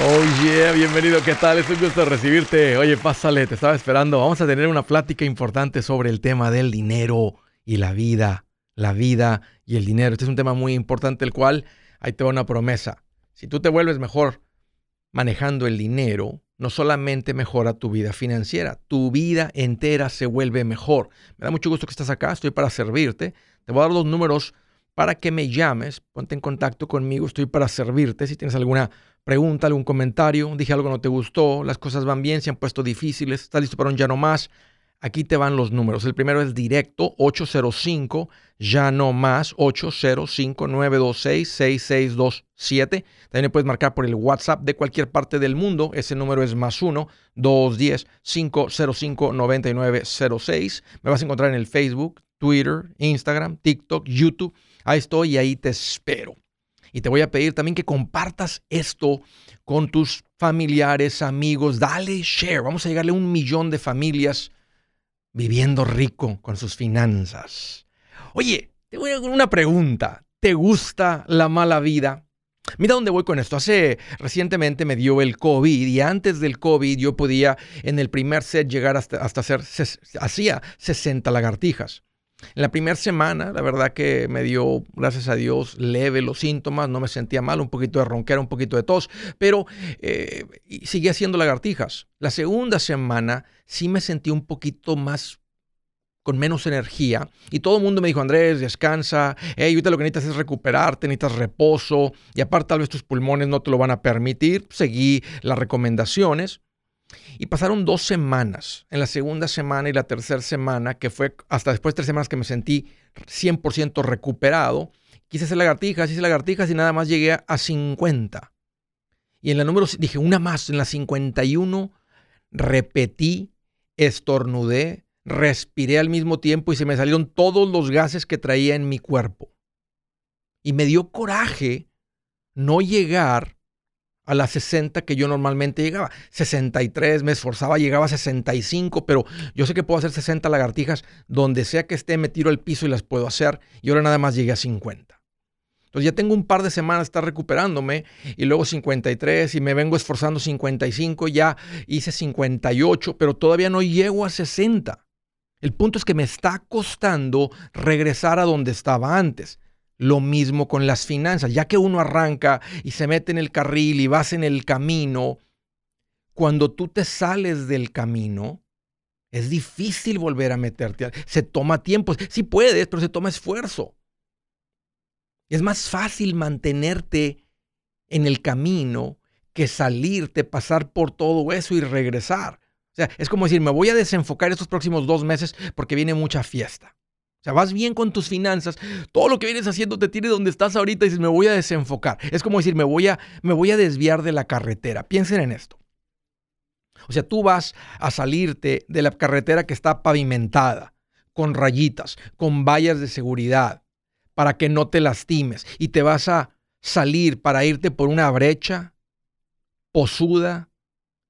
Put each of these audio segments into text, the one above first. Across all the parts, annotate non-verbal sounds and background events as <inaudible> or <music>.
Oh yeah, bienvenido, ¿qué tal? Es un gusto recibirte. Oye, pásale, te estaba esperando. Vamos a tener una plática importante sobre el tema del dinero y la vida. La vida y el dinero. Este es un tema muy importante, el cual ahí te va una promesa. Si tú te vuelves mejor manejando el dinero, no solamente mejora tu vida financiera, tu vida entera se vuelve mejor. Me da mucho gusto que estás acá, estoy para servirte. Te voy a dar los números para que me llames, ponte en contacto conmigo, estoy para servirte. Si tienes alguna pregunta, algún comentario, dije algo no te gustó, las cosas van bien, se han puesto difíciles, estás listo para un ya no más. Aquí te van los números. El primero es directo 805, ya no más 805-926-6627. También puedes marcar por el WhatsApp de cualquier parte del mundo. Ese número es más 1-210-505-9906. Me vas a encontrar en el Facebook, Twitter, Instagram, TikTok, YouTube. Ahí estoy y ahí te espero. Y te voy a pedir también que compartas esto con tus familiares, amigos. Dale share. Vamos a llegarle a un millón de familias viviendo rico con sus finanzas. Oye, te voy a una pregunta. ¿Te gusta la mala vida? Mira dónde voy con esto. Hace recientemente me dio el COVID y antes del COVID yo podía en el primer set llegar hasta, hasta hacer, hacía 60 lagartijas. En la primera semana, la verdad que me dio, gracias a Dios, leve los síntomas, no me sentía mal, un poquito de ronquera, un poquito de tos, pero eh, seguía haciendo lagartijas. La segunda semana sí me sentí un poquito más con menos energía. Y todo el mundo me dijo, Andrés, descansa, hey, ahorita lo que necesitas es recuperarte, necesitas reposo, y aparte tal vez tus pulmones no te lo van a permitir. Seguí las recomendaciones. Y pasaron dos semanas, en la segunda semana y la tercera semana, que fue hasta después de tres semanas que me sentí 100% recuperado. Quise hacer lagartijas, hice lagartijas y nada más llegué a 50. Y en la número, dije, una más, en la 51 repetí, estornudé, respiré al mismo tiempo y se me salieron todos los gases que traía en mi cuerpo. Y me dio coraje no llegar a las 60 que yo normalmente llegaba. 63, me esforzaba, llegaba a 65, pero yo sé que puedo hacer 60 lagartijas donde sea que esté, me tiro al piso y las puedo hacer. Y ahora nada más llegué a 50. Entonces ya tengo un par de semanas de estar recuperándome y luego 53 y me vengo esforzando 55, ya hice 58, pero todavía no llego a 60. El punto es que me está costando regresar a donde estaba antes. Lo mismo con las finanzas, ya que uno arranca y se mete en el carril y vas en el camino, cuando tú te sales del camino, es difícil volver a meterte. Se toma tiempo, sí puedes, pero se toma esfuerzo. Es más fácil mantenerte en el camino que salirte, pasar por todo eso y regresar. O sea, es como decir, me voy a desenfocar estos próximos dos meses porque viene mucha fiesta. O sea, vas bien con tus finanzas, todo lo que vienes haciendo te tiene donde estás ahorita y dices, me voy a desenfocar. Es como decir, me voy a, me voy a desviar de la carretera. Piensen en esto. O sea, tú vas a salirte de la carretera que está pavimentada, con rayitas, con vallas de seguridad, para que no te lastimes. Y te vas a salir para irte por una brecha posuda,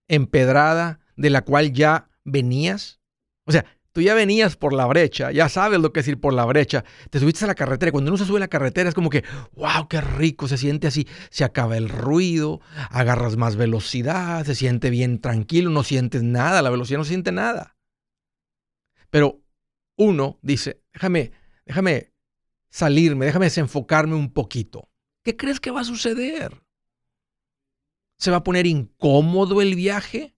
empedrada, de la cual ya venías. O sea, Tú ya venías por la brecha, ya sabes lo que es ir por la brecha. Te subiste a la carretera. Cuando uno se sube a la carretera es como que, wow, qué rico, se siente así. Se acaba el ruido, agarras más velocidad, se siente bien tranquilo, no sientes nada, la velocidad no siente nada. Pero uno dice, déjame, déjame salirme, déjame desenfocarme un poquito. ¿Qué crees que va a suceder? ¿Se va a poner incómodo el viaje?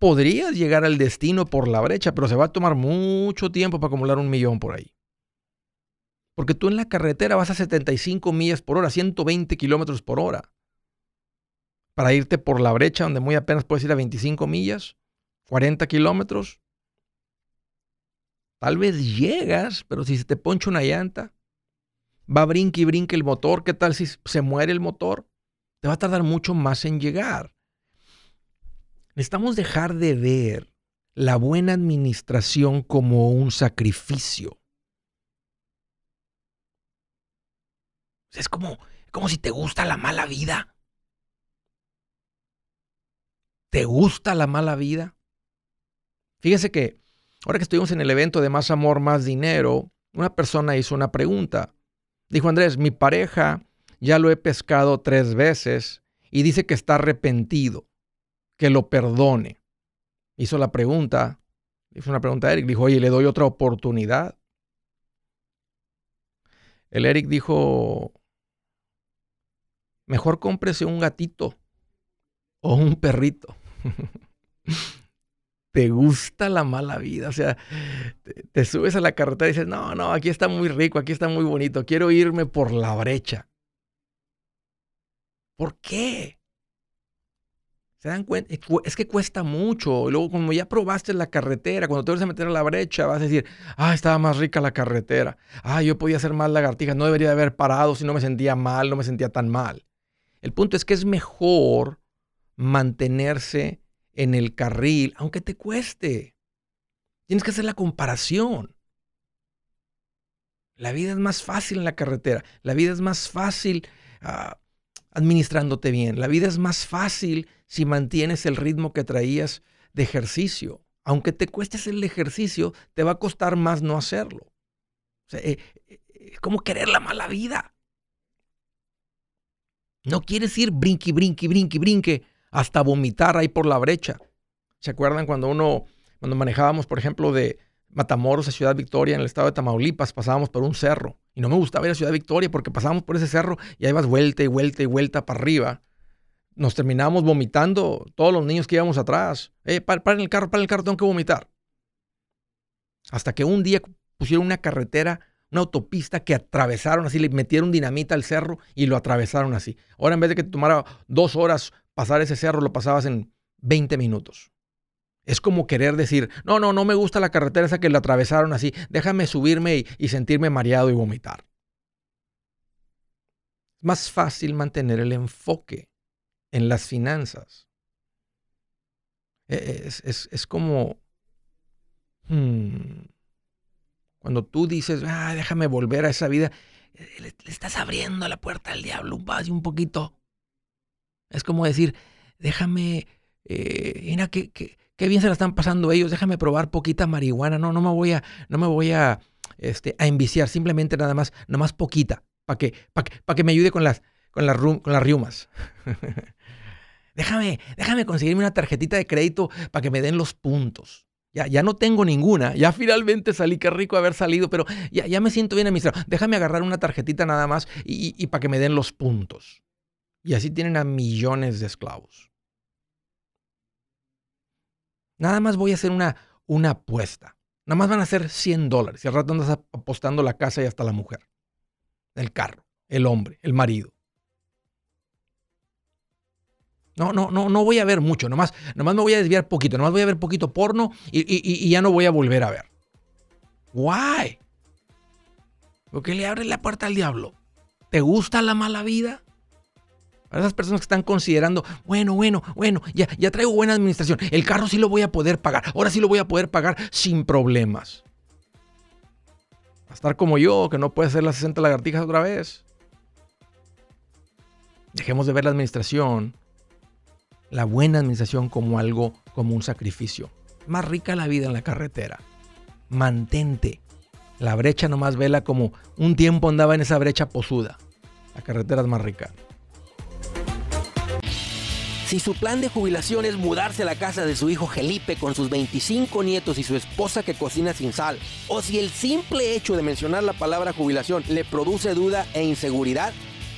Podrías llegar al destino por la brecha, pero se va a tomar mucho tiempo para acumular un millón por ahí. Porque tú en la carretera vas a 75 millas por hora, 120 kilómetros por hora. Para irte por la brecha, donde muy apenas puedes ir a 25 millas, 40 kilómetros. Tal vez llegas, pero si se te poncha una llanta, va a brinque y brinque el motor. ¿Qué tal si se muere el motor? Te va a tardar mucho más en llegar. Necesitamos dejar de ver la buena administración como un sacrificio. Es como, como si te gusta la mala vida. ¿Te gusta la mala vida? Fíjese que ahora que estuvimos en el evento de Más Amor, Más Dinero, una persona hizo una pregunta. Dijo Andrés, mi pareja ya lo he pescado tres veces y dice que está arrepentido, que lo perdone. Hizo la pregunta, hizo una pregunta a Eric, dijo, oye, le doy otra oportunidad. El Eric dijo, mejor cómprese un gatito o un perrito. <laughs> te gusta la mala vida. O sea, te, subes a la carretera y dices, no, no, aquí está muy rico, aquí está muy bonito, quiero irme por la brecha. ¿Por qué? ¿Se dan cuenta? Es que cuesta mucho. Y luego, como ya probaste la carretera, cuando te vas a meter a la brecha, vas a decir, ah, estaba más rica la carretera. Ah, yo podía hacer más lagartijas. No debería haber parado si no me sentía mal, no me sentía tan mal. El punto es que es mejor mantenerse en el carril, aunque te cueste. Tienes que hacer la comparación. La vida es más fácil en la carretera. La vida es más fácil ah, administrándote bien. La vida es más fácil si mantienes el ritmo que traías de ejercicio. Aunque te cuestes el ejercicio, te va a costar más no hacerlo. Eh, eh, es como querer la mala vida. No quieres ir brinqui, brinqui, brinqui, brinque hasta vomitar ahí por la brecha. ¿Se acuerdan cuando uno, cuando manejábamos, por ejemplo, de Matamoros a Ciudad Victoria en el estado de Tamaulipas, pasábamos por un cerro y no me gustaba ir a Ciudad Victoria porque pasábamos por ese cerro y ahí vas vuelta y vuelta y vuelta para arriba. Nos terminamos vomitando todos los niños que íbamos atrás. Eh, para, el carro, para el carro, tengo que vomitar. Hasta que un día pusieron una carretera, una autopista que atravesaron así, le metieron dinamita al cerro y lo atravesaron así. Ahora en vez de que te tomara dos horas pasar ese cerro, lo pasabas en 20 minutos. Es como querer decir, no, no, no me gusta la carretera esa que la atravesaron así, déjame subirme y, sentirme mareado y vomitar. Es más fácil mantener el enfoque en las finanzas. E, es, como hmm, cuando tú dices, ah, déjame volver a esa vida, eh, le, estás abriendo la puerta al diablo un poquito. Es como decir, déjame, eh, mira, que, qué bien se la están pasando ellos, déjame probar poquita marihuana, no, no me voy a, no me voy a, este, a enviciar, simplemente nada más, nada más poquita, para que, que, que me ayude con las, con las, con las riumas. <laughs> déjame, déjame conseguirme una tarjetita de crédito para que me den los puntos. Ya, ya no tengo ninguna, ya finalmente salí, qué rico haber salido, pero ya, ya me siento bien administrado. Déjame agarrar una tarjetita nada más y, y para que me den los puntos. Y así tienen a millones de esclavos. Nada más voy a hacer una, una apuesta. Nada más van a ser 100 dólares. Y al rato andas apostando la casa y hasta la mujer. El carro, el hombre, el marido. No, no, no, no voy a ver mucho. Nomás, nomás me voy a desviar poquito. Nomás voy a ver poquito porno y, y ya no voy a volver a ver. Why? ¿Por qué le abres la puerta al diablo? ¿Te gusta la mala vida? Para esas personas que están considerando, bueno, bueno, bueno, ya, ya traigo buena administración, el carro sí lo voy a poder pagar, ahora sí lo voy a poder pagar sin problemas. A estar como yo, que no puede hacer las 60 lagartijas otra vez. Dejemos de ver la administración, la buena administración como algo, como un sacrificio. Más rica la vida en la carretera. Mantente. La brecha nomás vela como un tiempo andaba en esa brecha posuda. La carretera es más rica. Si su plan de jubilación es mudarse a la casa de su hijo Felipe con sus 25 nietos y su esposa que cocina sin sal, o si el simple hecho de mencionar la palabra jubilación le produce duda e inseguridad,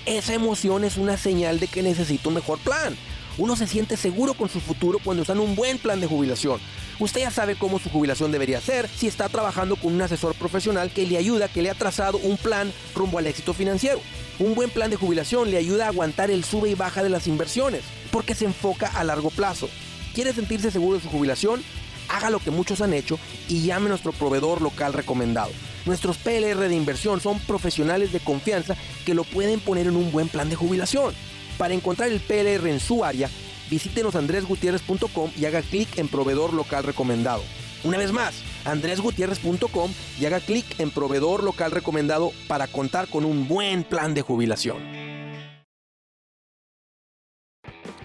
esa emoción es una señal de que necesita un mejor plan. Uno se siente seguro con su futuro cuando está en un buen plan de jubilación. Usted ya sabe cómo su jubilación debería ser si está trabajando con un asesor profesional que le ayuda, que le ha trazado un plan rumbo al éxito financiero. Un buen plan de jubilación le ayuda a aguantar el sube y baja de las inversiones, porque se enfoca a largo plazo. ¿Quiere sentirse seguro de su jubilación? Haga lo que muchos han hecho y llame a nuestro proveedor local recomendado. Nuestros PLR de inversión son profesionales de confianza que lo pueden poner en un buen plan de jubilación. Para encontrar el PLR en su área, visítenos andresgutierrez.com y haga clic en proveedor local recomendado. Una vez más, andresgutierrez.com y haga clic en proveedor local recomendado para contar con un buen plan de jubilación.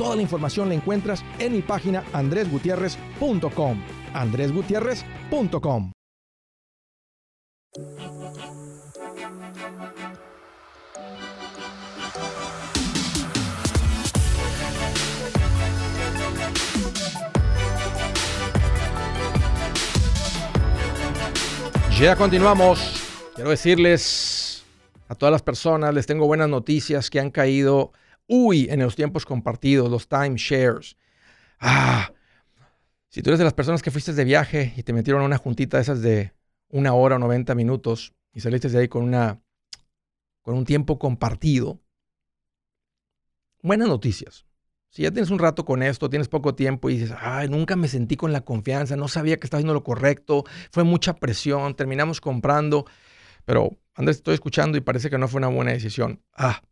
Toda la información la encuentras en mi página andresgutierrez.com. andresgutierrez.com. Ya continuamos. Quiero decirles a todas las personas, les tengo buenas noticias que han caído Uy, en los tiempos compartidos, los timeshares. Ah, si tú eres de las personas que fuiste de viaje y te metieron a una juntita de esas de una hora o 90 minutos y saliste de ahí con, una, con un tiempo compartido, buenas noticias. Si ya tienes un rato con esto, tienes poco tiempo y dices, ay, nunca me sentí con la confianza, no sabía que estaba haciendo lo correcto, fue mucha presión, terminamos comprando, pero Andrés, estoy escuchando y parece que no fue una buena decisión. Ah,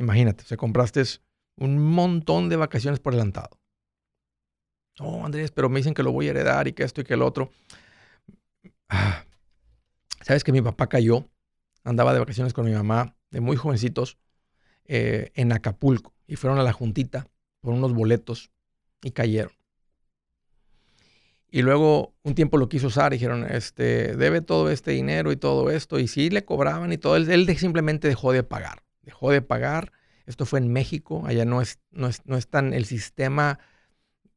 Imagínate, se compraste un montón de vacaciones por adelantado. Oh, Andrés, pero me dicen que lo voy a heredar y que esto y que el otro. Ah, Sabes que mi papá cayó, andaba de vacaciones con mi mamá, de muy jovencitos, eh, en Acapulco. Y fueron a la juntita por unos boletos y cayeron. Y luego un tiempo lo quiso usar, dijeron, este, debe todo este dinero y todo esto. Y sí le cobraban y todo. él simplemente dejó de pagar dejó de pagar. Esto fue en México, allá no es, no es, no es tan el sistema,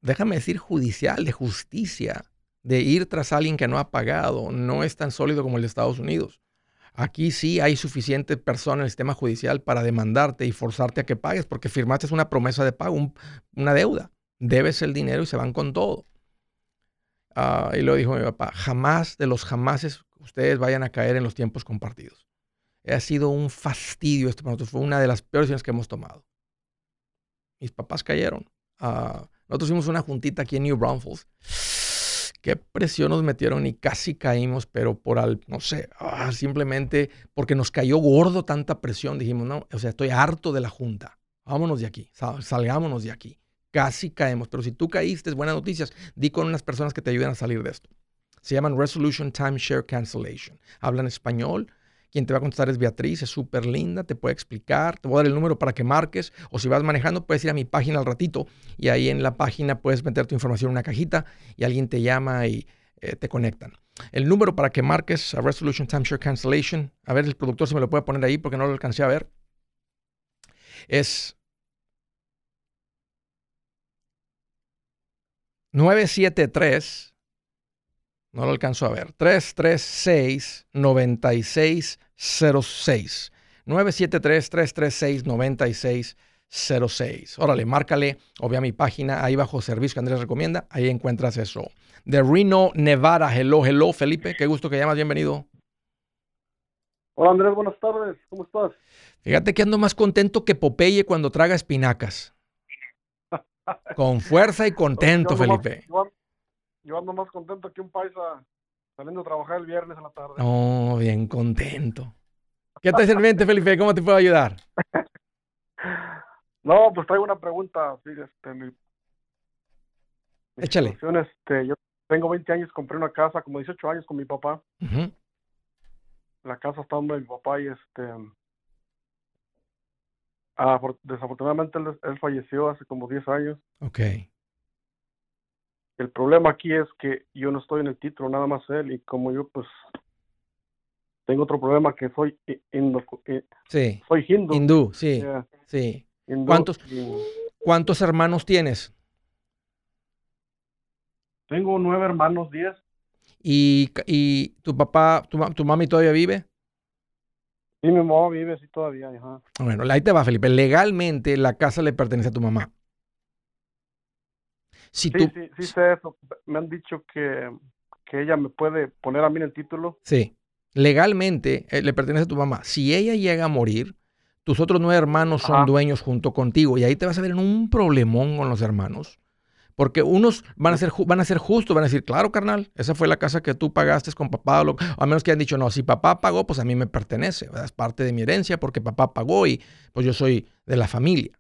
déjame decir, judicial, de justicia, de ir tras alguien que no ha pagado, no es tan sólido como el de Estados Unidos. Aquí sí hay suficiente persona en el sistema judicial para demandarte y forzarte a que pagues porque firmaste una promesa de pago, una deuda. Debes el dinero y se van con todo. Ah, y lo dijo mi papá, jamás de los jamases ustedes vayan a caer en los tiempos compartidos ha sido un fastidio esto para nosotros. Fue una de las peores decisiones que hemos tomado. Mis papás cayeron. Ah, nosotros hicimos una juntita aquí en New Braunfels. Qué presión nos metieron y casi caímos, pero por al, no sé, ah, simplemente porque nos cayó gordo tanta presión. Dijimos, no, o sea, estoy harto de la junta. Vámonos de aquí, salgámonos de aquí. Casi caemos, pero si tú caíste, buenas noticias. Di con unas personas que te ayuden a salir de esto. Se llaman Resolution Timeshare Cancellation. Hablan español, quien te va a contestar es Beatriz, es súper linda, te puede explicar, te voy a dar el número para que marques o si vas manejando puedes ir a mi página al ratito y ahí en la página puedes meter tu información en una cajita y alguien te llama y eh, te conectan. El número para que marques a Resolution Timeshare Cancellation, a ver el productor si me lo puede poner ahí porque no lo alcancé a ver, es 973 no lo alcanzo a ver. 336-9606. 973-336-9606. Órale, márcale o ve a mi página ahí bajo servicio que Andrés recomienda. Ahí encuentras eso. De Reno, Nevada. Hello, hello, Felipe. Qué gusto que llamas. Bienvenido. Hola Andrés, buenas tardes. ¿Cómo estás? Fíjate que ando más contento que Popeye cuando traga espinacas. <laughs> Con fuerza y contento, Felipe yo ando más contento que un paisa saliendo a trabajar el viernes a la tarde. Oh, bien contento. ¿Qué te mente, Felipe? ¿Cómo te puedo ayudar? <laughs> no, pues traigo una pregunta. este, mi, Échale. Este, yo tengo 20 años, compré una casa, como 18 años con mi papá. La casa está donde mi papá y este... Ah, desafortunadamente él, él, falleció hace como 10 años. Ok. El problema aquí es que yo no estoy en el título, nada más él, y como yo pues tengo otro problema que soy hindú. Sí. Soy hindú. Hindú, sí. sí. ¿Cuántos, ¿Cuántos hermanos tienes? Tengo nueve hermanos, diez. ¿Y, y tu papá, tu, tu mami todavía vive? Sí, mi mamá vive, sí, todavía. Ajá. Bueno, ahí te va, Felipe. Legalmente la casa le pertenece a tu mamá sí, sí, sí sé eso. Me han dicho que, que ella me puede poner a mí en el título. Sí, legalmente eh, le pertenece a tu mamá. Si ella llega a morir, tus otros nueve hermanos son dueños junto contigo y ahí te vas a ver en un problemón con los hermanos. Porque unos van a ser, van a ser justos, van a decir, claro, carnal, esa fue la casa que tú pagaste con papá, o a menos que hayan dicho, no, si papá pagó, pues a mí me pertenece, es parte de mi herencia porque papá pagó y pues yo soy de la familia.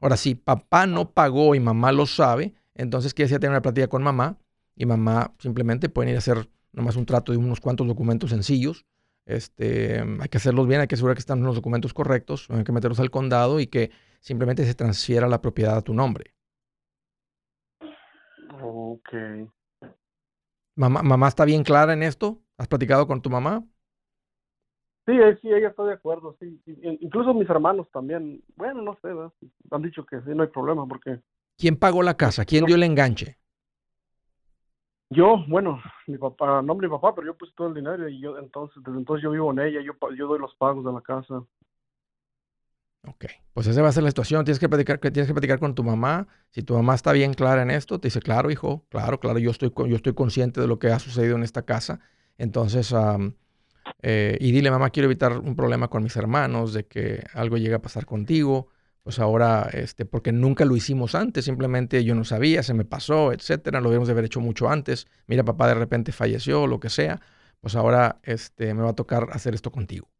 Ahora, si papá no pagó y mamá lo sabe, entonces quiere decir tener una plática con mamá y mamá simplemente pueden ir a hacer nomás un trato de unos cuantos documentos sencillos. Este, hay que hacerlos bien, hay que asegurar que están los documentos correctos, hay que meterlos al condado y que simplemente se transfiera la propiedad a tu nombre. Ok. ¿Mamá, ¿Mamá está bien clara en esto? ¿Has platicado con tu mamá? Sí, sí, ella está de acuerdo, sí. Incluso mis hermanos también. Bueno, no sé, han dicho que sí, no hay problema porque... ¿Quién pagó la casa? ¿Quién dio el enganche? Yo, bueno, mi papá, nombre de mi papá, pero yo puse todo el dinero y yo entonces, desde entonces yo vivo en ella, yo, yo doy los pagos de la casa. Ok, pues esa va a ser la situación. Tienes que platicar, tienes que platicar con tu mamá. Si tu mamá está bien clara en esto, te dice, claro, hijo, claro, claro, yo estoy, yo estoy consciente de lo que ha sucedido en esta casa. Entonces, eh, y dile, mamá, quiero evitar un problema con mis hermanos, de que algo llegue a pasar contigo pues ahora, este, porque nunca lo hicimos antes, simplemente yo no sabía, se me pasó, etcétera, lo debíamos de haber hecho mucho antes. Mira, papá de repente falleció, lo que sea, pues ahora este, me va a tocar hacer esto contigo.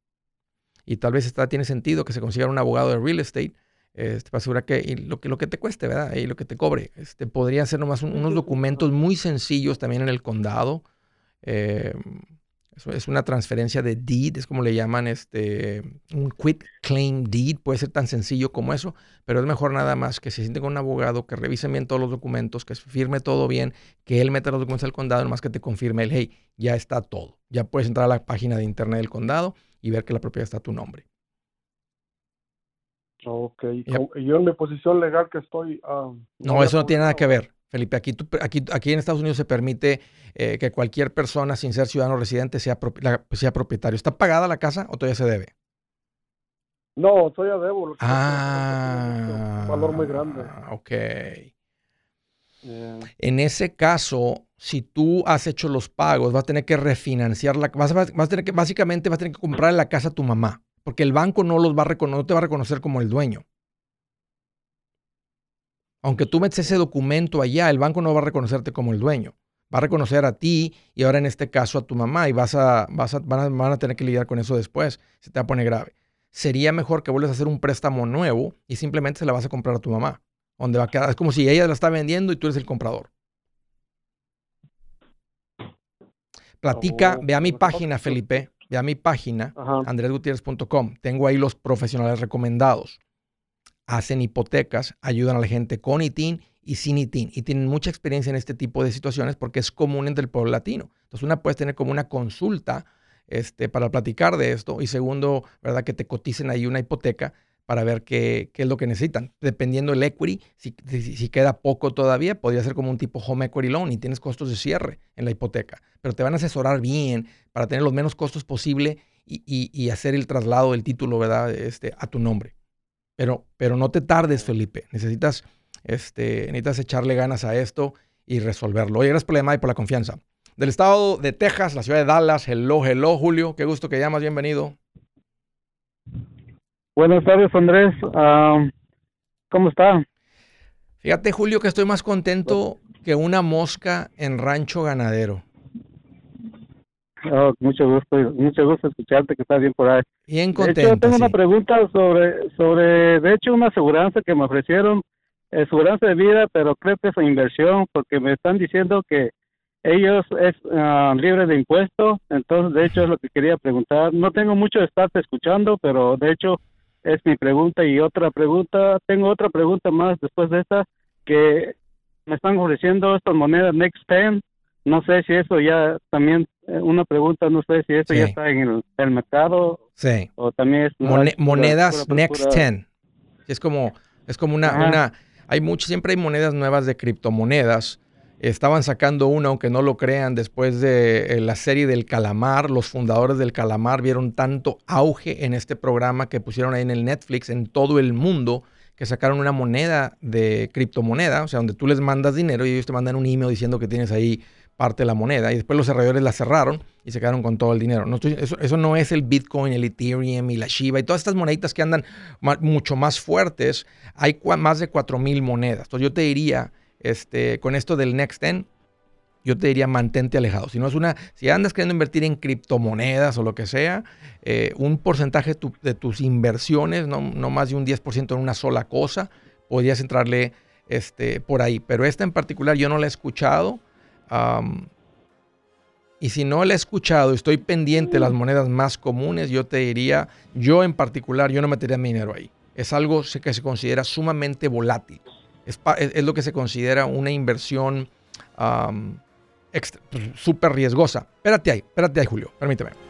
Y tal vez está, tiene sentido que se consiga un abogado de real estate este, para asegurar que lo, que lo que te cueste, ¿verdad? Y lo que te cobre. Este, podría ser nomás unos documentos muy sencillos también en el condado. Eh, es una transferencia de deed, es como le llaman este, un quit claim deed, puede ser tan sencillo como eso, pero es mejor nada más que se siente con un abogado, que revise bien todos los documentos, que firme todo bien, que él meta los documentos al condado, nomás que te confirme el, hey, ya está todo. Ya puedes entrar a la página de internet del condado y ver que la propiedad está a tu nombre. Ok, y yo en mi posición legal que estoy... Ah, no, eso no tiene nada que ver. Felipe, aquí, aquí, aquí en Estados Unidos se permite eh, que cualquier persona sin ser ciudadano residente sea, sea propietario. ¿Está pagada la casa o todavía se debe? No, todavía debo. ah, un valor muy grande. Ok. En ese caso, si tú has hecho los pagos, vas a tener que refinanciar la vas, vas, a tener que, básicamente vas a tener que comprar la casa a tu mamá, porque el banco no los va a no te va a reconocer como el dueño. Aunque tú metes ese documento allá, el banco no va a reconocerte como el dueño. Va a reconocer a ti y ahora en este caso a tu mamá y vas a, vas a, van, a, tener que lidiar con eso después. Se te va a poner grave. Sería mejor que vuelvas a hacer un préstamo nuevo y simplemente se la vas a comprar a tu mamá. Donde va a quedar. Es como si ella la está vendiendo y tú eres el comprador. Platica, oh, ve a mi página, Felipe. Ve a mi página, andresgutierrez.com. Tengo ahí los profesionales recomendados hacen hipotecas, ayudan a la gente con ITIN y sin ITIN y tienen mucha experiencia en este tipo de situaciones porque es común entre el pueblo latino. Entonces una puedes tener como una consulta este, para platicar de esto y segundo, ¿verdad? Que te coticen ahí una hipoteca para ver qué, qué es lo que necesitan. Dependiendo del equity, si, si, queda poco todavía, podría ser como un tipo home equity loan y tienes costos de cierre en la hipoteca. Pero te van a asesorar bien para tener los menos costos posible y, y, y hacer el traslado del título, ¿verdad? Este, a tu nombre. Pero, pero no te tardes, Felipe. Necesitas, este, necesitas echarle ganas a esto y resolverlo. Oye, gracias por la y por la confianza. Del estado de Texas, la ciudad de Dallas. Hello, hello, Julio. Qué gusto que llamas. Bienvenido. Buenas tardes, Andrés. Ah, ¿Cómo está? Fíjate, Julio, que estoy más contento que una mosca en rancho ganadero. Oh, mucho gusto, mucho gusto escucharte que estás bien por ahí. Bien contento. De tengo una pregunta sobre, sobre, de hecho, una aseguranza que me ofrecieron, aseguranza de vida, pero creo que es una inversión, porque me están diciendo que ellos es uh, libre de impuestos, entonces, de hecho, es lo que quería preguntar. No tengo mucho de estarte escuchando, pero de hecho, es mi pregunta. Y otra pregunta, tengo otra pregunta más después de esta, que me están ofreciendo estas monedas Next 10 no sé si eso ya también, eh, una pregunta, no sé si eso ya está en el, mercado. Sí. O también es... monedas Next 10. Es como, es como una, una, hay muchas, siempre hay monedas nuevas de criptomonedas. Estaban sacando una, aunque no lo crean, después de eh, la serie del calamar. Los fundadores del calamar vieron tanto auge en este programa que pusieron ahí en el Netflix en todo el mundo que sacaron una moneda de criptomoneda, o sea, donde tú les mandas dinero y ellos te mandan un email diciendo que tienes ahí parte de la moneda y después los desarrolladores la cerraron y se quedaron con todo el dinero. No eso, no es el Bitcoin, el Ethereum y la Shiba y todas estas moneditas que andan mucho más fuertes. Hay más de 4.000 monedas. Entonces yo te diría, este, con esto del Next yo te diría mantente alejado. Si no es una, si andas queriendo invertir en criptomonedas o lo que sea, eh, un porcentaje de tus inversiones, no, no, más de un 10% en una sola cosa, podrías entrarle este, por ahí. Pero esta en particular yo no la he escuchado y si no la he escuchado, estoy pendiente de las monedas más comunes, yo te diría, yo en particular, yo no metería mi dinero ahí. Es algo que se considera sumamente volátil. Es, lo que se considera una inversión súper riesgosa. Espérate ahí, espérate ahí, Julio, permíteme.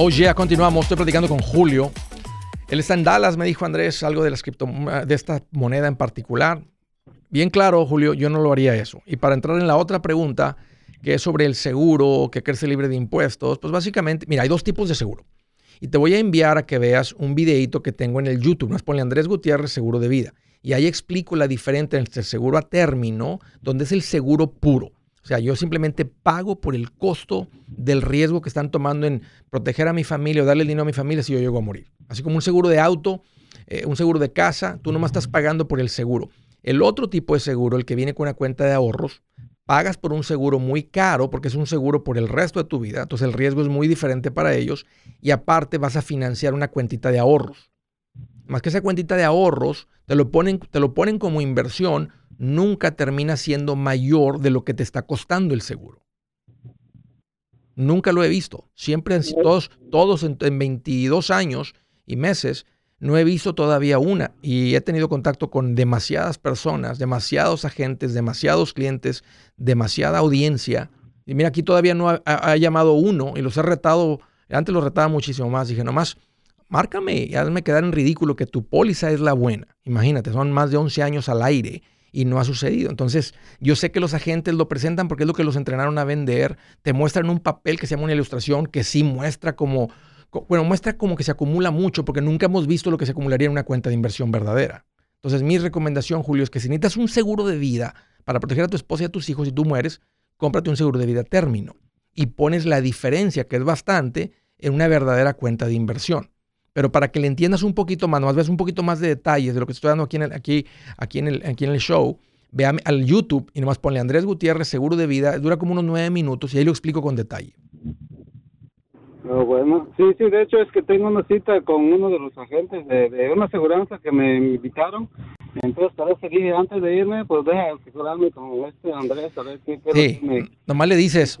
Oh yeah, continuamos. Estoy platicando con Julio. Él está en Dallas, me dijo Andrés, algo de, la de esta moneda en particular. Bien claro, Julio, yo no lo haría eso. Y para entrar en la otra pregunta, que es sobre el seguro, que crece libre de impuestos, pues básicamente, mira, hay dos tipos de seguro. Y te voy a enviar a que veas un videito que tengo en el YouTube. Nos pone Andrés Gutiérrez, seguro de vida. Y ahí explico la diferencia entre el seguro a término, donde es el seguro puro. O sea, yo simplemente pago por el costo del riesgo que están tomando en proteger a mi familia o darle el dinero a mi familia si yo llego a morir. Así como un seguro de auto, eh, un seguro de casa, tú nomás estás pagando por el seguro. El otro tipo de seguro, el que viene con una cuenta de ahorros, pagas por un seguro muy caro porque es un seguro por el resto de tu vida. Entonces el riesgo es muy diferente para ellos y aparte vas a financiar una cuentita de ahorros. Más que esa cuentita de ahorros, te lo ponen, te lo ponen como inversión nunca termina siendo mayor de lo que te está costando el seguro. Nunca lo he visto. Siempre, todos, todos en, 22 años y meses, no he visto todavía una. Y he tenido contacto con demasiadas personas, demasiados agentes, demasiados clientes, demasiada audiencia. Y mira, aquí todavía no ha, llamado uno y los he retado. Antes los retaba muchísimo más. Dije, nomás, márcame y hazme quedar en ridículo que tu póliza es la buena. Imagínate, son más de 11 años al aire y no ha sucedido. Entonces, yo sé que los agentes lo presentan porque es lo que los entrenaron a vender, te muestran un papel que se llama una ilustración que sí muestra como, bueno, muestra como que se acumula mucho porque nunca hemos visto lo que se acumularía en una cuenta de inversión verdadera. Entonces, mi recomendación, Julio, es que si necesitas un seguro de vida para proteger a tu esposa y a tus hijos si tú mueres, cómprate un seguro de vida término y pones la diferencia, que es bastante, en una verdadera cuenta de inversión. Pero para que le entiendas un poquito más, más ves un poquito más de detalles de lo que estoy dando aquí en el, aquí, aquí en el, aquí en el show, ve al YouTube y nomás ponle Andrés Gutiérrez, seguro de vida, dura como unos nueve minutos y ahí lo explico con detalle. Oh, bueno, sí, sí, de hecho es que tengo una cita con uno de los agentes de, una aseguranza que me invitaron. Entonces, para ese día, antes de irme, pues deja asegurarme con este Andrés, a ver qué Sí, nomás le dices,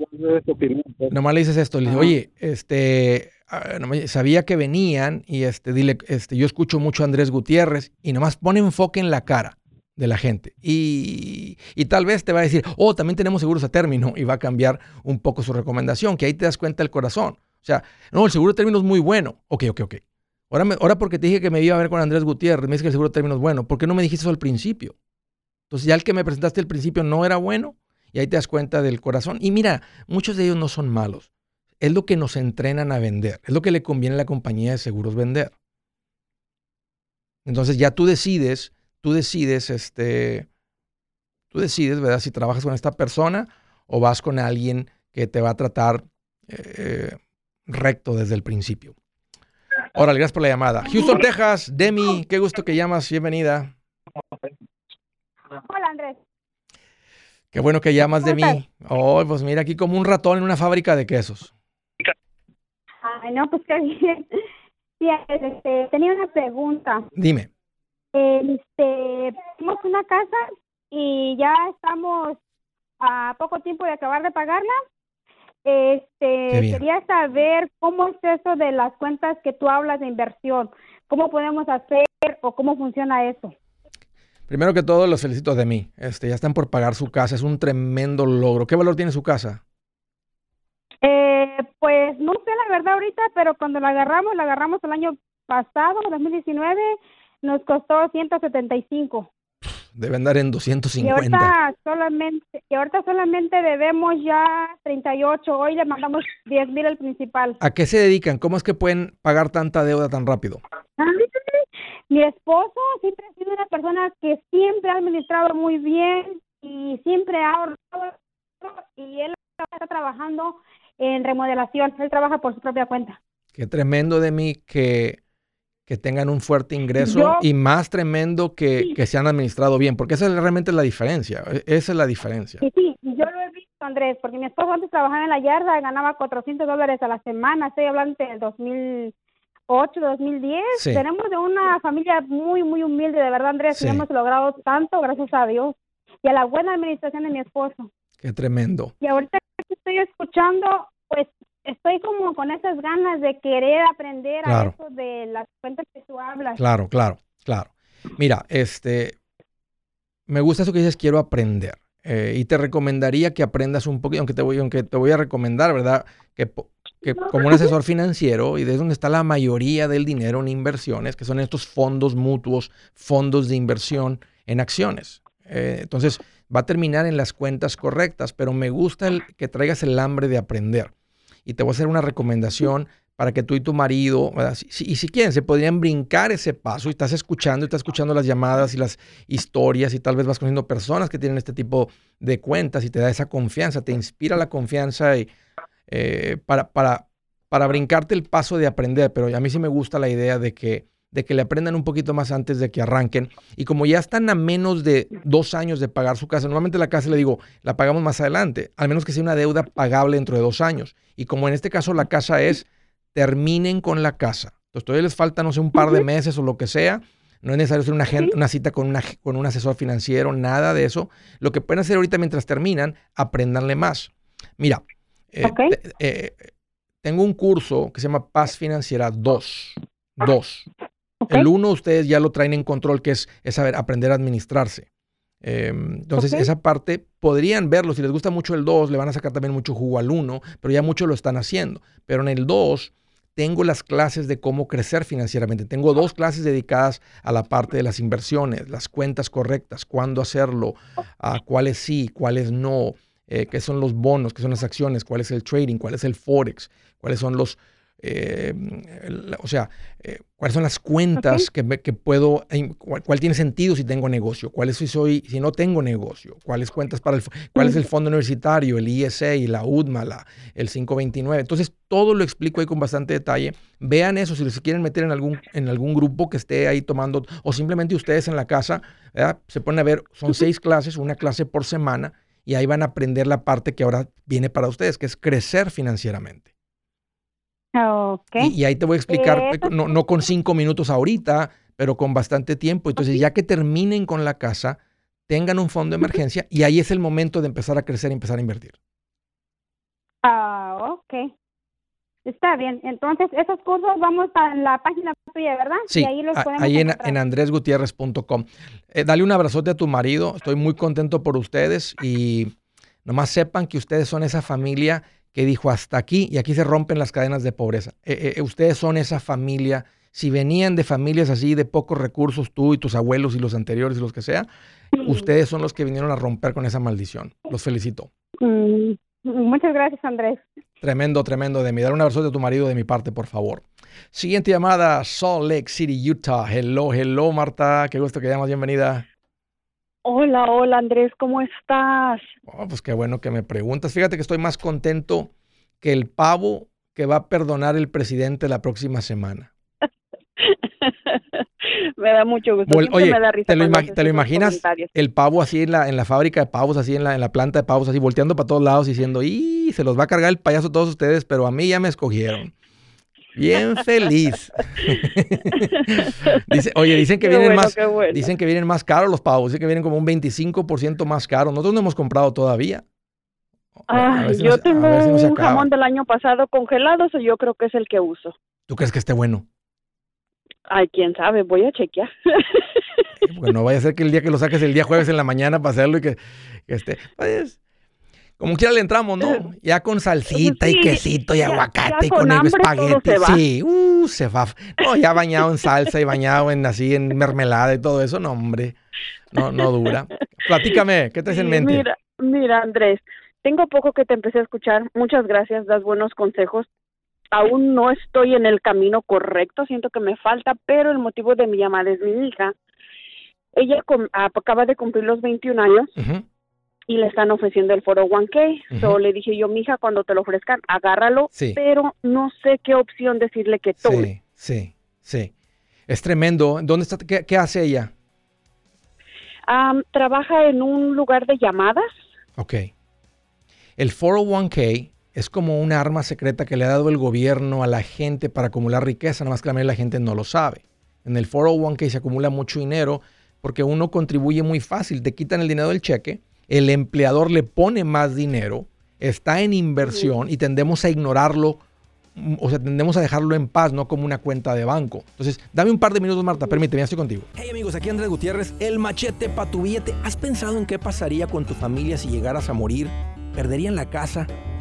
nomás le dices esto, le dices, oye, este, sabía que venían y este, dile, este, yo escucho mucho a Andrés Gutiérrez y nomás pone enfoque en la cara de la gente. Y, tal vez te va a decir, oh, también tenemos seguros a término y va a cambiar un poco su recomendación, que ahí te das cuenta del corazón. O sea, no, el seguro de término es muy bueno. Ok, ok, ok. Ahora, ahora porque te dije que me iba a ver con Andrés Gutiérrez, me dice que el seguro de término es bueno. ¿Por qué no me dijiste eso al principio? Entonces ya el que me presentaste al principio no era bueno y ahí te das cuenta del corazón. Y mira, muchos de ellos no son malos es lo que nos entrenan a vender, es lo que le conviene a la compañía de seguros vender. Entonces ya tú decides, tú decides, este, tú decides, ¿verdad? Si trabajas con esta persona o vas con alguien que te va a tratar eh, recto desde el principio. Órale, gracias por la llamada. Houston, Texas, Demi, qué gusto que llamas, bienvenida. Hola, Andrés. Qué bueno que llamas de mí. Oh, pues mira, aquí como un ratón en una fábrica de quesos. Ay, no, pues qué bien. <laughs> Sí, este, tenía una pregunta. Dime. Este, tenemos una casa y ya estamos a poco tiempo de acabar de pagarla. Este, quería saber cómo es eso de las cuentas que tú hablas de inversión. ¿Cómo podemos hacer o cómo funciona eso? Primero que todo, los felicito de mí. Este, ya están por pagar su casa. Es un tremendo logro. ¿Qué valor tiene su casa? Pues no sé la verdad ahorita, pero cuando la agarramos, la agarramos el año pasado, 2019, nos costó 175. Debe andar en 250. Y ahorita solamente, y ahorita solamente debemos ya 38. Hoy le mandamos 10 mil al principal. ¿A qué se dedican? ¿Cómo es que pueden pagar tanta deuda tan rápido? Mi esposo siempre ha sido una persona que siempre ha administrado muy bien y siempre ha ahorrado y él está trabajando en remodelación. Él trabaja por su propia cuenta. Qué tremendo de mí que que tengan un fuerte ingreso y más tremendo que, que, se han administrado bien, porque esa es realmente la diferencia, esa es la diferencia. Sí, sí, yo lo he visto, Andrés, porque mi esposo antes trabajaba en la yarda, ganaba 400 dólares a la semana, estoy hablando del 2008, 2010. Tenemos de una familia muy, muy humilde, de verdad, Andrés, y hemos logrado tanto, gracias a Dios, y a la buena administración de mi esposo. Qué tremendo. Y ahorita estoy escuchando, pues estoy como con esas ganas de querer aprender a eso de las cuentas que tú hablas. Claro, claro, claro. Mira, este, me gusta eso que dices, quiero aprender. Eh, y te recomendaría que aprendas un poquito, aunque te voy, aunque te voy a recomendar, ¿verdad? Que, que como un asesor financiero, y de donde está la mayoría del dinero en inversiones, que son estos fondos mutuos, fondos de inversión en acciones. Eh, entonces, va a terminar en las cuentas correctas, pero me gusta el, que traigas el hambre de aprender. Y te voy a hacer una recomendación para que tú y tu marido, y si quieren, se podrían brincar ese paso y estás escuchando, y estás escuchando las llamadas y las historias y tal vez vas conociendo personas que tienen este tipo de cuentas y te da esa confianza, te inspira la confianza y, eh, para, para, para brincarte el paso de aprender, pero a mí sí me gusta la idea de que de que le aprendan un poquito más antes de que arranquen. Y como ya están a menos de dos años de pagar su casa, normalmente la casa le digo, la pagamos más adelante, al menos que sea una deuda pagable dentro de dos años. Y como en este caso la casa es, terminen con la casa. Entonces todavía les falta, no sé, un par de meses o lo que sea. No es necesario hacer una, una cita con, una, con un asesor financiero, nada de eso. Lo que pueden hacer ahorita mientras terminan, aprendanle más. Mira, eh, eh, tengo un curso que se llama Paz Financiera 2. 2. El uno ustedes ya lo traen en control, que es, saber aprender a administrarse. Em, entonces, esa parte podrían verlo. Si les gusta mucho el 2, le van a sacar también mucho jugo al 1, pero ya muchos lo están haciendo. Pero en el 2, tengo las clases de cómo crecer financieramente. Tengo dos clases dedicadas a la parte de las inversiones, las cuentas correctas, cuándo hacerlo, a cuáles sí, cuáles no, eh, qué son los bonos, qué son las acciones, cuál es el trading, cuál es el forex, cuáles son los, eh, o sea, eh, cuáles son las cuentas que, que, puedo, cuál, tiene sentido si tengo negocio, cuáles si soy, si no tengo negocio, cuáles cuentas para el, cuál es el fondo universitario, el ISA, la UDMA, la, el 529. Entonces, todo lo explico ahí con bastante detalle. Vean eso si se quieren meter en algún, en algún grupo que esté ahí tomando, o simplemente ustedes en la casa, se ponen a ver, son seis clases, una clase por semana, y ahí van a aprender la parte que ahora viene para ustedes, que es crecer financieramente. Y, ahí te voy a explicar, eh, no, no, con cinco minutos ahorita, pero con bastante tiempo. Entonces, ya que terminen con la casa, tengan un fondo de emergencia y ahí es el momento de empezar a crecer y empezar a invertir. Ah, ok. Está bien. Entonces, esos cursos vamos a la página tuya, ¿verdad? Sí, ahí, los ahí en, en andresgutierrez.com. Eh, dale un abrazote a tu marido. Estoy muy contento por ustedes y nomás sepan que ustedes son esa familia que dijo hasta aquí y aquí se rompen las cadenas de pobreza. Eh, eh, ustedes son esa familia. Si venían de familias así de pocos recursos, tú y tus abuelos y los anteriores y los que sea, ustedes son los que vinieron a romper con esa maldición. Los felicito. Mm, muchas gracias, Andrés. Tremendo, tremendo de mí. Dar un abrazo de tu marido de mi parte, por favor. Siguiente llamada, Salt Lake City, Utah. Hello, hello, Marta. Qué gusto que llamas. Bienvenida. Hola, hola Andrés, ¿cómo estás? Oh, pues qué bueno que me preguntas. Fíjate que estoy más contento que el pavo que va a perdonar el presidente la próxima semana. <laughs> me da mucho gusto. oye, ¿te, lo, imaginas el pavo así en la, en la fábrica de pavos, así en la, en la planta de pavos, así volteando para todos lados diciendo, y se los va a cargar el payaso todos ustedes, pero a mí ya me escogieron. Bien feliz. <laughs> oye, dicen que vienen más dicen que vienen más caros los pavos, dicen que vienen como un 25% más caros. Nosotros no hemos comprado todavía. yo tengo un jamón del año pasado congelado, eso yo creo que es el que uso. ¿Tú crees que esté bueno? Ay, quién sabe, voy a chequear. Porque no vaya a ser que el día que lo saques el día jueves en la mañana para hacerlo y que, esté. Pues, como quiera le entramos, ¿no? <laughs> Ya con salsita y quesito y aguacate y con, espagueti. Sí, uh, se va. No, ya bañado en salsa y bañado en así en mermelada y todo eso, no, hombre. No, no dura. Platícame, ¿qué te hace en mente? Mira, mira, Andrés, tengo poco que te empecé a escuchar. Muchas gracias, das buenos consejos aún no estoy en el camino correcto, siento que me falta, pero el motivo de mi llamada es mi hija. Ella acaba de cumplir los 21 años y le están ofreciendo el foro 1K. So le dije yo, mi hija, cuando te lo ofrezcan, agárralo, pero no sé qué opción decirle que tome. Sí, sí, sí. Es tremendo. ¿Dónde está? ¿Qué, hace ella? trabaja en un lugar de llamadas. Ok. El 401k es como una arma secreta que le ha dado el gobierno a la gente para acumular riqueza, nada más que la mayoría de la gente no lo sabe. En el 401k se acumula mucho dinero porque uno contribuye muy fácil, te quitan el dinero del cheque, el empleador le pone más dinero, está en inversión y tendemos a ignorarlo, o sea, tendemos a dejarlo en paz, no como una cuenta de banco. Entonces, dame un par de minutos, Marta, permíteme, ya estoy contigo. Hey amigos, aquí Andrés Gutiérrez, el machete para tu billete. ¿Has pensado en qué pasaría con tu familia si llegaras a morir? ¿Perderían la casa?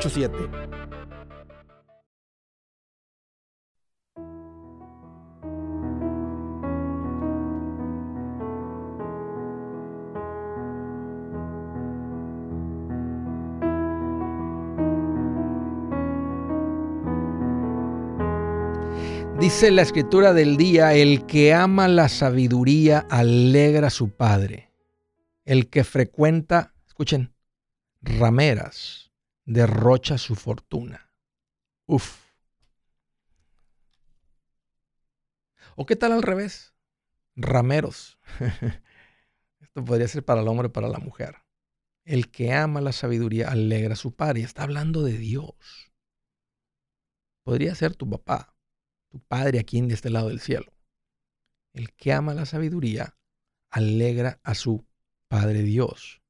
844-748-8887. Dice la escritura del día, el que ama la sabiduría alegra a su padre. El que frecuenta, escuchen, rameras, derrocha su fortuna. Uf. ¿O qué tal al revés? Rameros. <laughs> Esto podría ser para el hombre o para la mujer. El que ama la sabiduría alegra a su padre. Está hablando de Dios. Podría ser tu papá tu Padre aquí en este lado del cielo. El que ama la sabiduría alegra a su Padre Dios.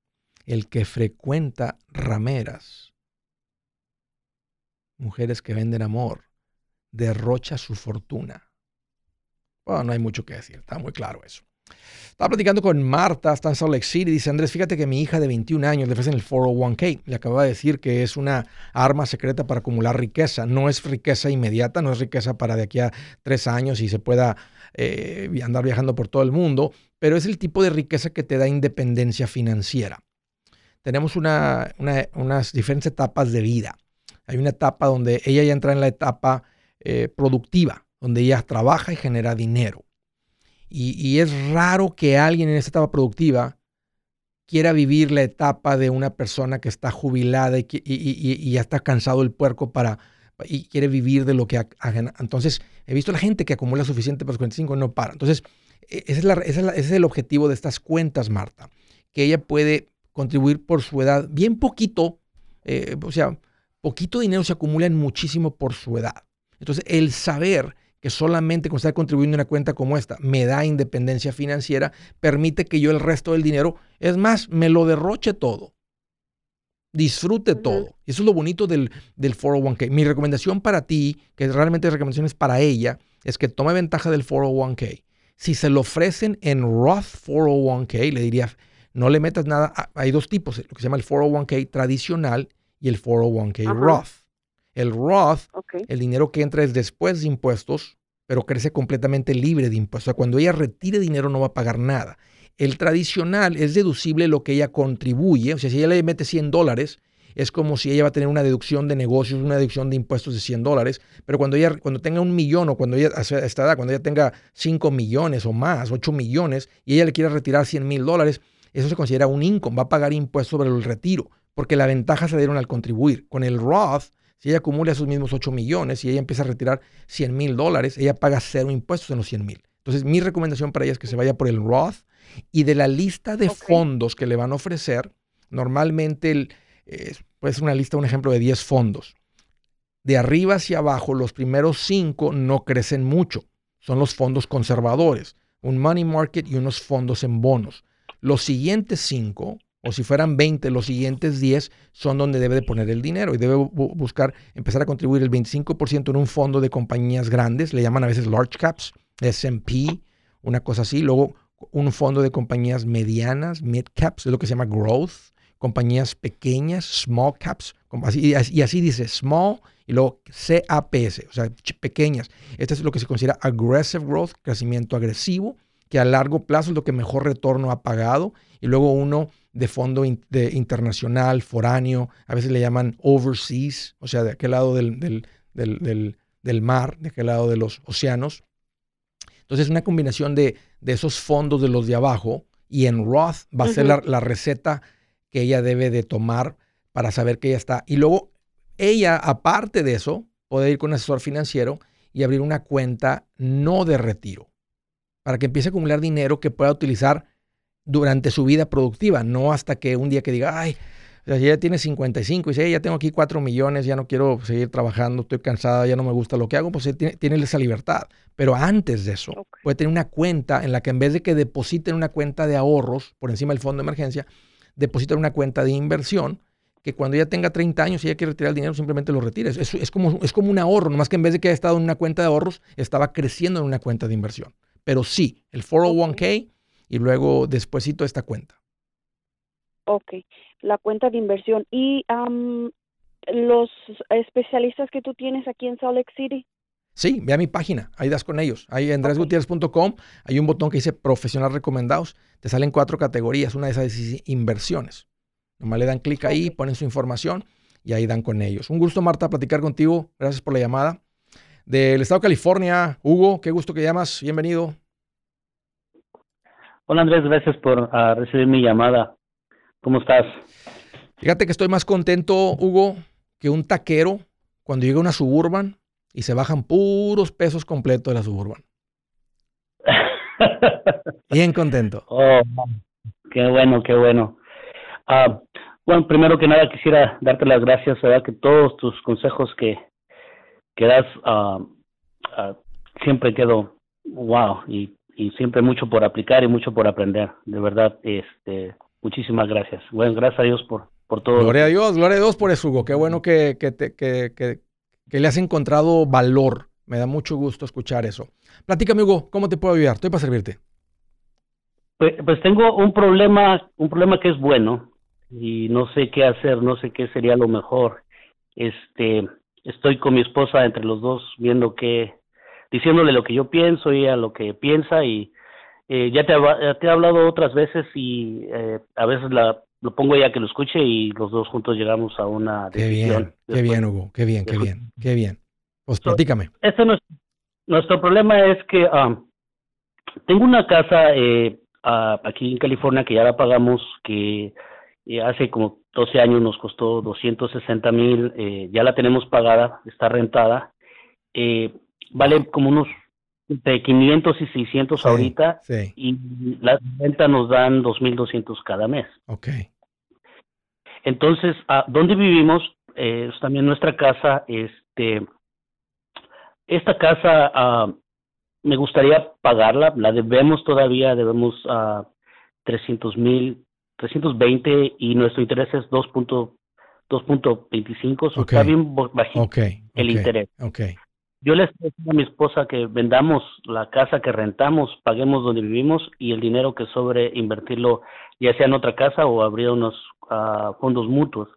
El que frecuenta rameras, mujeres que venden amor, derrocha su fortuna. Bueno, no hay mucho que decir, está muy claro eso. Estaba platicando con Marta, está en Salt Lake City. Dice Andrés, fíjate que mi hija de 21 años le ofrecen el 401k. Le acaba de decir que es una arma secreta para acumular riqueza. No es riqueza inmediata, no es riqueza para de aquí a tres años y se pueda eh, andar viajando por todo el mundo, pero es el tipo de riqueza que te da independencia financiera. Tenemos unas diferentes etapas de vida. Hay una etapa donde ella ya entra en la etapa eh, productiva, donde ella trabaja y genera dinero. Y, es raro que alguien en esta etapa productiva quiera vivir la etapa de una persona que está jubilada y, ya está cansado el puerco para y quiere vivir de lo que hagan. Entonces, he visto la gente que acumula suficiente para los 45 y no para. Entonces, e, ese es, el objetivo de estas cuentas, Marta, que ella puede contribuir por su edad, bien poquito, eh, o sea, poquito dinero se acumula en muchísimo por su edad. Entonces, el saber que solamente con estar contribuyendo en una cuenta como esta me da independencia financiera, permite que yo el resto del dinero, es más, me lo derroche todo. Disfrute todo. Eso es lo bonito del, del 401k. Mi recomendación para ti, que realmente recomendación es para ella, es que tome ventaja del 401k. Si se lo ofrecen en Roth 401k, le diría, no le metas nada. Hay dos tipos, lo que se llama el 401k tradicional y el 401k Roth. El Roth, el dinero que entra es después de impuestos, pero crece completamente libre de impuestos. cuando ella retire dinero no va a pagar nada. El tradicional es deducible lo que ella contribuye. O sea, si ella le mete 100 dólares, es como si ella va a tener una deducción de negocios, una deducción de impuestos de 100 dólares. Pero cuando ella cuando tenga un millón o cuando ella, a esta edad, cuando ella tenga 5 millones o más, 8 millones, y ella le quiere retirar 100 mil dólares, eso se considera un income, va a pagar impuestos sobre el retiro, porque la ventaja se dieron al contribuir. Con el Roth, si ella acumula esos mismos 8 millones y ella empieza a retirar 100 mil dólares, ella paga cero impuestos en los 100 mil. Entonces, mi recomendación para ella es que se vaya por el Roth y de la lista de fondos que le van a ofrecer, normalmente el, puede ser una lista, un ejemplo de 10 fondos. De arriba hacia abajo, los primeros 5 no crecen mucho. Son los fondos conservadores, un money market y unos fondos en bonos. Los siguientes 5, o si fueran 20, los siguientes 10 son donde debe de poner el dinero y debe buscar empezar a contribuir el 25% en un fondo de compañías grandes, le llaman a veces large caps, SP, una cosa así. Luego un fondo de compañías medianas, mid caps, es lo que se llama growth, compañías pequeñas, small caps, y así dice small y luego CAPS, o sea, pequeñas. Este es lo que se considera aggressive growth, crecimiento agresivo, que a largo plazo es lo que mejor retorno ha pagado. Y luego uno de fondo de internacional, foráneo, a veces le llaman overseas, o sea, de aquel lado del, del, del, del mar, de aquel lado de los océanos. Entonces, una combinación de, esos fondos de los de abajo y en Roth va a ser la, receta que ella debe de tomar para saber que ella está. Y luego, ella, aparte de eso, puede ir con un asesor financiero y abrir una cuenta no de retiro para que empiece a acumular dinero que pueda utilizar durante su vida productiva, no hasta que un día que diga, ay, ella tiene 55 y dice, ya tengo aquí 4 millones, ya no quiero seguir trabajando, estoy cansada, ya no me gusta lo que hago, pues tiene, tiene esa libertad. Pero antes de eso, puede tener una cuenta en la que en vez de que deposite en una cuenta de ahorros por encima del fondo de emergencia, deposite en una cuenta de inversión que cuando ella tenga 30 años y ella quiere retirar el dinero, simplemente lo retire. Es, es, como, es como un ahorro, nomás que en vez de que haya estado en una cuenta de ahorros, estaba creciendo en una cuenta de inversión. Pero sí, el 401k y luego despuésito esta cuenta. Ok, la cuenta de inversión. ¿Y los especialistas que tú tienes aquí en Salt Lake City? Sí, ve a mi página, ahí das con ellos. Ahí en andresgutierrez.com hay un botón que dice profesional recomendados. Te salen cuatro categorías, una de esas es inversiones. Nomás le dan clic ahí, ponen su información y ahí dan con ellos. Un gusto, Marta, platicar contigo. Gracias por la llamada. Del estado de California, Hugo, qué gusto que llamas. Bienvenido. Hola Andrés, gracias por ah, recibir mi llamada. ¿Cómo estás? Fíjate que estoy más contento, Hugo, que un taquero cuando llega a una suburban y se bajan puros pesos completos de la suburban. <laughs> Bien contento. Oh, qué bueno, qué bueno. Ah, bueno, primero que nada quisiera darte las gracias, ¿verdad? Que todos tus consejos que, que das uh, siempre quedo wow y, y siempre mucho por aplicar y mucho por aprender. De verdad, este, Muchísimas gracias. Bueno, gracias a Dios por, por todo. Gloria a Dios, gloria a Dios por eso, Hugo. Qué bueno que, que, te, que, que, le has encontrado valor. Me da mucho gusto escuchar eso. Platícame, Hugo, ¿cómo te puedo ayudar? Estoy para servirte. Pues, pues, tengo un problema, un problema que es bueno y no sé qué hacer, no sé qué sería lo mejor. Este, estoy con mi esposa entre los dos viendo qué, diciéndole lo que yo pienso y ella lo que piensa y eh, ya te, te, he hablado otras veces y eh, a veces la, lo pongo ya que lo escuche y los dos juntos llegamos a una decisión. Qué bien, qué bien, Hugo, qué bien, qué bien, qué bien. Pues platícame. Este no nuestro problema es que um, tengo una casa eh, aquí en California que ya la pagamos, que eh, hace como 12 años nos costó 260 mil, eh, ya la tenemos pagada, está rentada, eh, vale como unos de 500 y 600 ahorita y la venta nos dan 2.200 cada mes. Ok. Entonces, ¿a ¿dónde vivimos? Eh, es también nuestra casa. Este, esta casa uh, me gustaría pagarla, la debemos todavía, debemos a uh, 300 mil, 320 y nuestro interés es 2.3 2.25, está bien bajito el interés. Okay. Yo les pido a mi esposa que vendamos la casa que rentamos, paguemos donde vivimos y el dinero que sobre invertirlo ya sea en otra casa o abrir unos uh, fondos mutuos.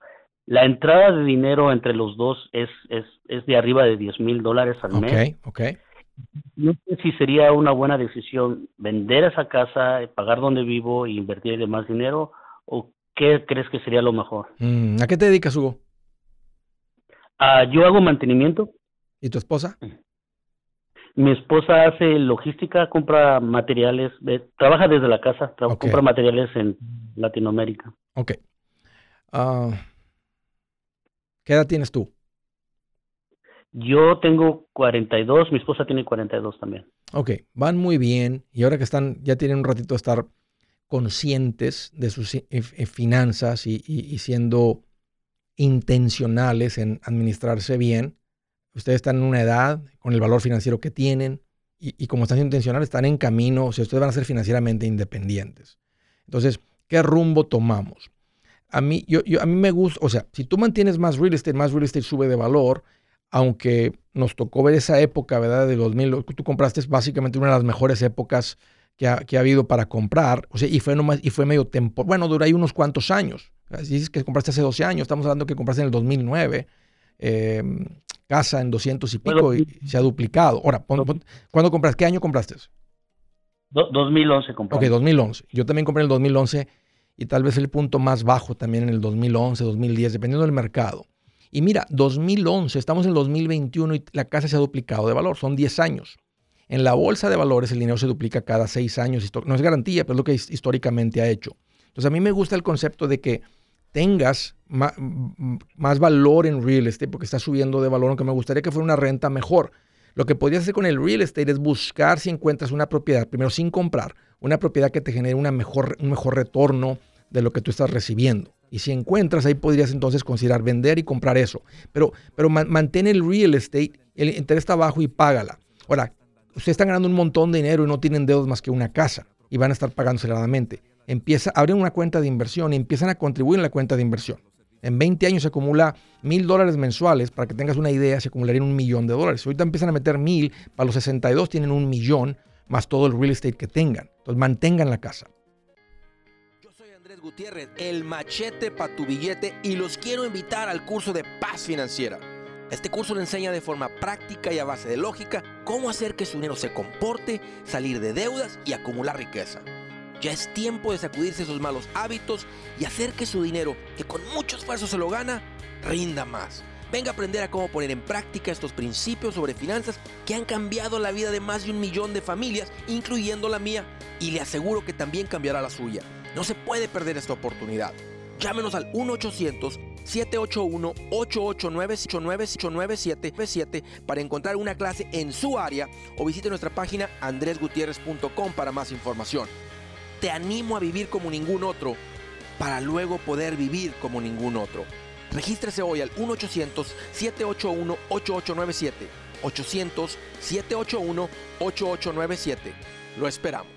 La entrada de dinero entre los dos es, es, es de arriba de 10 mil dólares al mes. Ok, ok. No sé si sería una buena decisión vender esa casa, pagar donde vivo e invertir más dinero o qué crees que sería lo mejor. Mm, ¿A qué te dedicas, Hugo? Uh, yo hago mantenimiento ¿Y tu esposa? Mi esposa hace logística, compra materiales, trabaja desde la casa, compra materiales en Latinoamérica. Ok. Ah, ¿Qué edad tienes tú? Yo tengo 42, mi esposa tiene 42 también. Ok, van muy bien y ahora que están, ya tienen un ratito de estar conscientes de sus eh, eh, finanzas y siendo intencionales en administrarse bien, ustedes están en una edad con el valor financiero que tienen y, como están intencionales, están en camino, o sea, ustedes van a ser financieramente independientes. Entonces, ¿qué rumbo tomamos? A mí, yo, a mí me gusta, o sea, si tú mantienes más real estate, más real estate sube de valor, aunque nos tocó ver esa época, ¿verdad? De 2000, tú compraste básicamente una de las mejores épocas que ha, que ha habido para comprar, o sea, y fue, y fue medio tiempo, bueno, duró ahí unos cuantos años. Dices que compraste hace 12 años, estamos hablando que compraste en el 2009. Eh, casa en 200 y pico y se ha duplicado. Ahora, ¿cuándo compraste? ¿Qué año compraste? 2011 compré. Ok, 2011. Yo también compré en el 2011 y tal vez el punto más bajo también en el 2011, 2010, dependiendo del mercado. Y mira, 2011, estamos en el 2021 y la casa se ha duplicado de valor, son 10 años. En la bolsa de valores el dinero se duplica cada 6 años, no es garantía, pero es lo que históricamente ha hecho. Entonces a mí me gusta el concepto de que tengas más, valor en real estate porque está subiendo de valor, aunque me gustaría que fuera una renta mejor. Lo que podrías hacer con el real estate es buscar si encuentras una propiedad, primero sin comprar, una propiedad que te genere una mejor, un mejor retorno de lo que tú estás recibiendo. Y si encuentras, ahí podrías entonces considerar vender y comprar eso. Pero, pero mantén el real estate, el interés está bajo y págala. Ahora, ustedes están ganando un montón de dinero y no tienen deudas más que una casa y van a estar pagando aceleradamente empieza, abren una cuenta de inversión y empiezan a contribuir en la cuenta de inversión. En 20 años se acumula mil dólares mensuales, para que tengas una idea, se acumularía un millón de dólares. Ahorita empiezan a meter mil, para los 62 tienen un millón, más todo el real estate que tengan. Entonces mantengan la casa. Yo soy Andrés Gutiérrez, el machete para tu billete, y los quiero invitar al curso de paz financiera. Este curso le enseña de forma práctica y a base de lógica cómo hacer que su dinero se comporte, salir de deudas y acumular riqueza. Ya es tiempo de sacudirse esos malos hábitos y hacer que su dinero, que con mucho esfuerzo se lo gana, rinda más. Venga a aprender a cómo poner en práctica estos principios sobre finanzas que han cambiado la vida de más de un millón de familias, incluyendo la mía, y le aseguro que también cambiará la suya. No se puede perder esta oportunidad. Llámenos al 1-800-781-889-897 para encontrar una clase en su área o visite nuestra página andresgutierrez.com para más información te animo a vivir como ningún otro para luego poder vivir como ningún otro. Regístrese hoy al 1-800-781-8897. 800-781-8897. Lo esperamos.